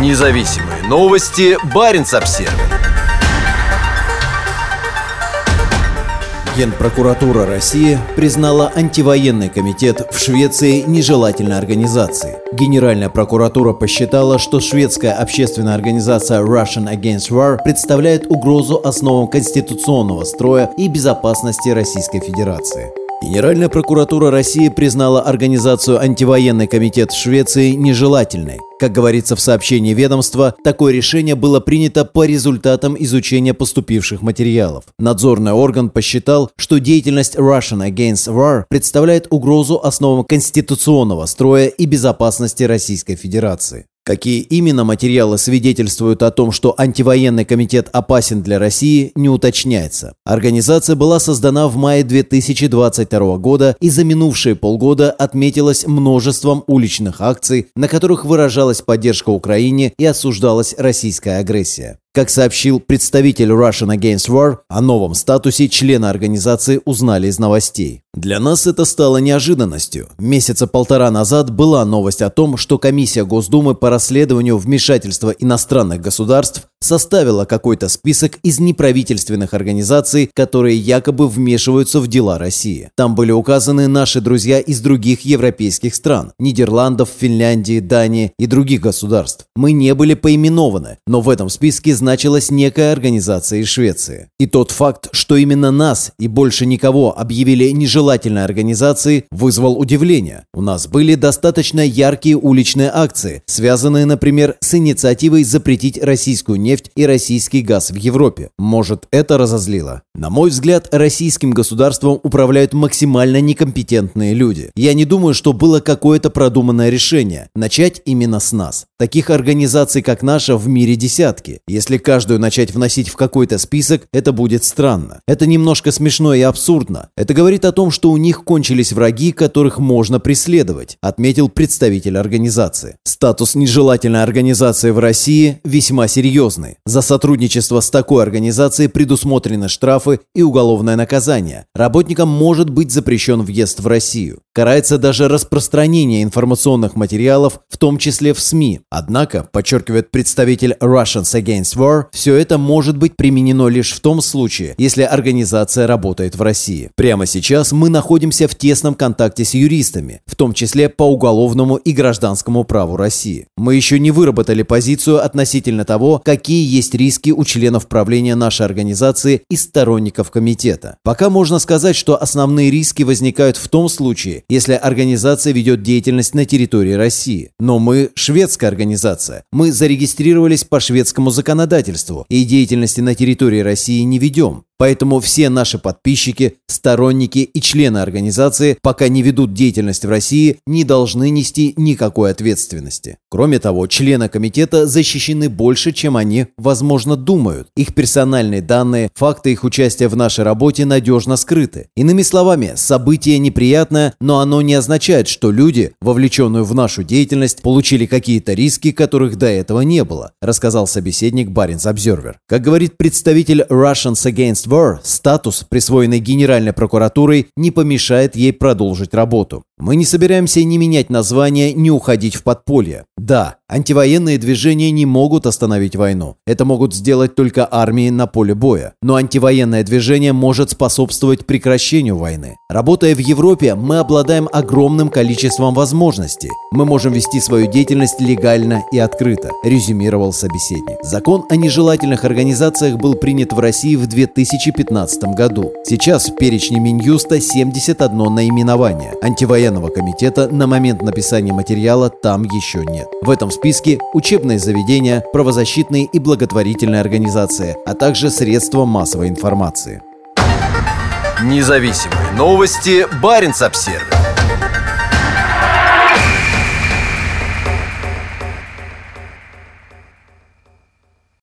Независимые новости. Барин обсерва Генпрокуратура России признала антивоенный комитет в Швеции нежелательной организацией. Генеральная прокуратура посчитала, что шведская общественная организация Russian Against War представляет угрозу основам конституционного строя и безопасности Российской Федерации. Генеральная прокуратура России признала организацию антивоенный комитет Швеции нежелательной. Как говорится в сообщении ведомства, такое решение было принято по результатам изучения поступивших материалов. Надзорный орган посчитал, что деятельность Russian Against War представляет угрозу основам конституционного строя и безопасности Российской Федерации. Какие именно материалы свидетельствуют о том, что антивоенный комитет опасен для России, не уточняется. Организация была создана в мае 2022 года и за минувшие полгода отметилась множеством уличных акций, на которых выражалась поддержка Украине и осуждалась российская агрессия. Как сообщил представитель Russian Against War, о новом статусе члена организации узнали из новостей. Для нас это стало неожиданностью. Месяца полтора назад была новость о том, что комиссия Госдумы по расследованию вмешательства иностранных государств составила какой-то список из неправительственных организаций, которые якобы вмешиваются в дела России. Там были указаны наши друзья из других европейских стран – Нидерландов, Финляндии, Дании и других государств. Мы не были поименованы, но в этом списке значилась некая организация из Швеции. И тот факт, что именно нас и больше никого объявили нежелательной организацией, вызвал удивление. У нас были достаточно яркие уличные акции, связанные, например, с инициативой запретить российскую нефть нефть и российский газ в Европе. Может, это разозлило? На мой взгляд, российским государством управляют максимально некомпетентные люди. Я не думаю, что было какое-то продуманное решение. Начать именно с нас. Таких организаций, как наша, в мире десятки. Если каждую начать вносить в какой-то список, это будет странно. Это немножко смешно и абсурдно. Это говорит о том, что у них кончились враги, которых можно преследовать, отметил представитель организации. Статус нежелательной организации в России весьма серьезный серьезны. За сотрудничество с такой организацией предусмотрены штрафы и уголовное наказание. Работникам может быть запрещен въезд в Россию. Карается даже распространение информационных материалов, в том числе в СМИ. Однако, подчеркивает представитель Russians Against War, все это может быть применено лишь в том случае, если организация работает в России. Прямо сейчас мы находимся в тесном контакте с юристами, в том числе по уголовному и гражданскому праву России. Мы еще не выработали позицию относительно того, какие есть риски у членов правления нашей организации и сторонников комитета. Пока можно сказать, что основные риски возникают в том случае, если организация ведет деятельность на территории России. Но мы шведская организация. Мы зарегистрировались по шведскому законодательству и деятельности на территории России не ведем. Поэтому все наши подписчики, сторонники и члены организации, пока не ведут деятельность в России, не должны нести никакой ответственности. Кроме того, члены комитета защищены больше, чем они, возможно, думают. Их персональные данные, факты их участия в нашей работе надежно скрыты. Иными словами, событие неприятное, но оно не означает, что люди, вовлеченные в нашу деятельность, получили какие-то риски, которых до этого не было, рассказал собеседник Баринс Обзервер. Как говорит представитель Russians Against War статус, присвоенный Генеральной прокуратурой, не помешает ей продолжить работу. Мы не собираемся ни менять название, ни уходить в подполье. Да, антивоенные движения не могут остановить войну. Это могут сделать только армии на поле боя. Но антивоенное движение может способствовать прекращению войны. Работая в Европе, мы обладаем огромным количеством возможностей. Мы можем вести свою деятельность легально и открыто, резюмировал собеседник. Закон о нежелательных организациях был принят в России в 2015 году. Сейчас в перечне Минюста 71 наименование. Антивоенные военного комитета на момент написания материала там еще нет. В этом списке учебные заведения, правозащитные и благотворительные организации, а также средства массовой информации. Независимые новости. Барин обсервис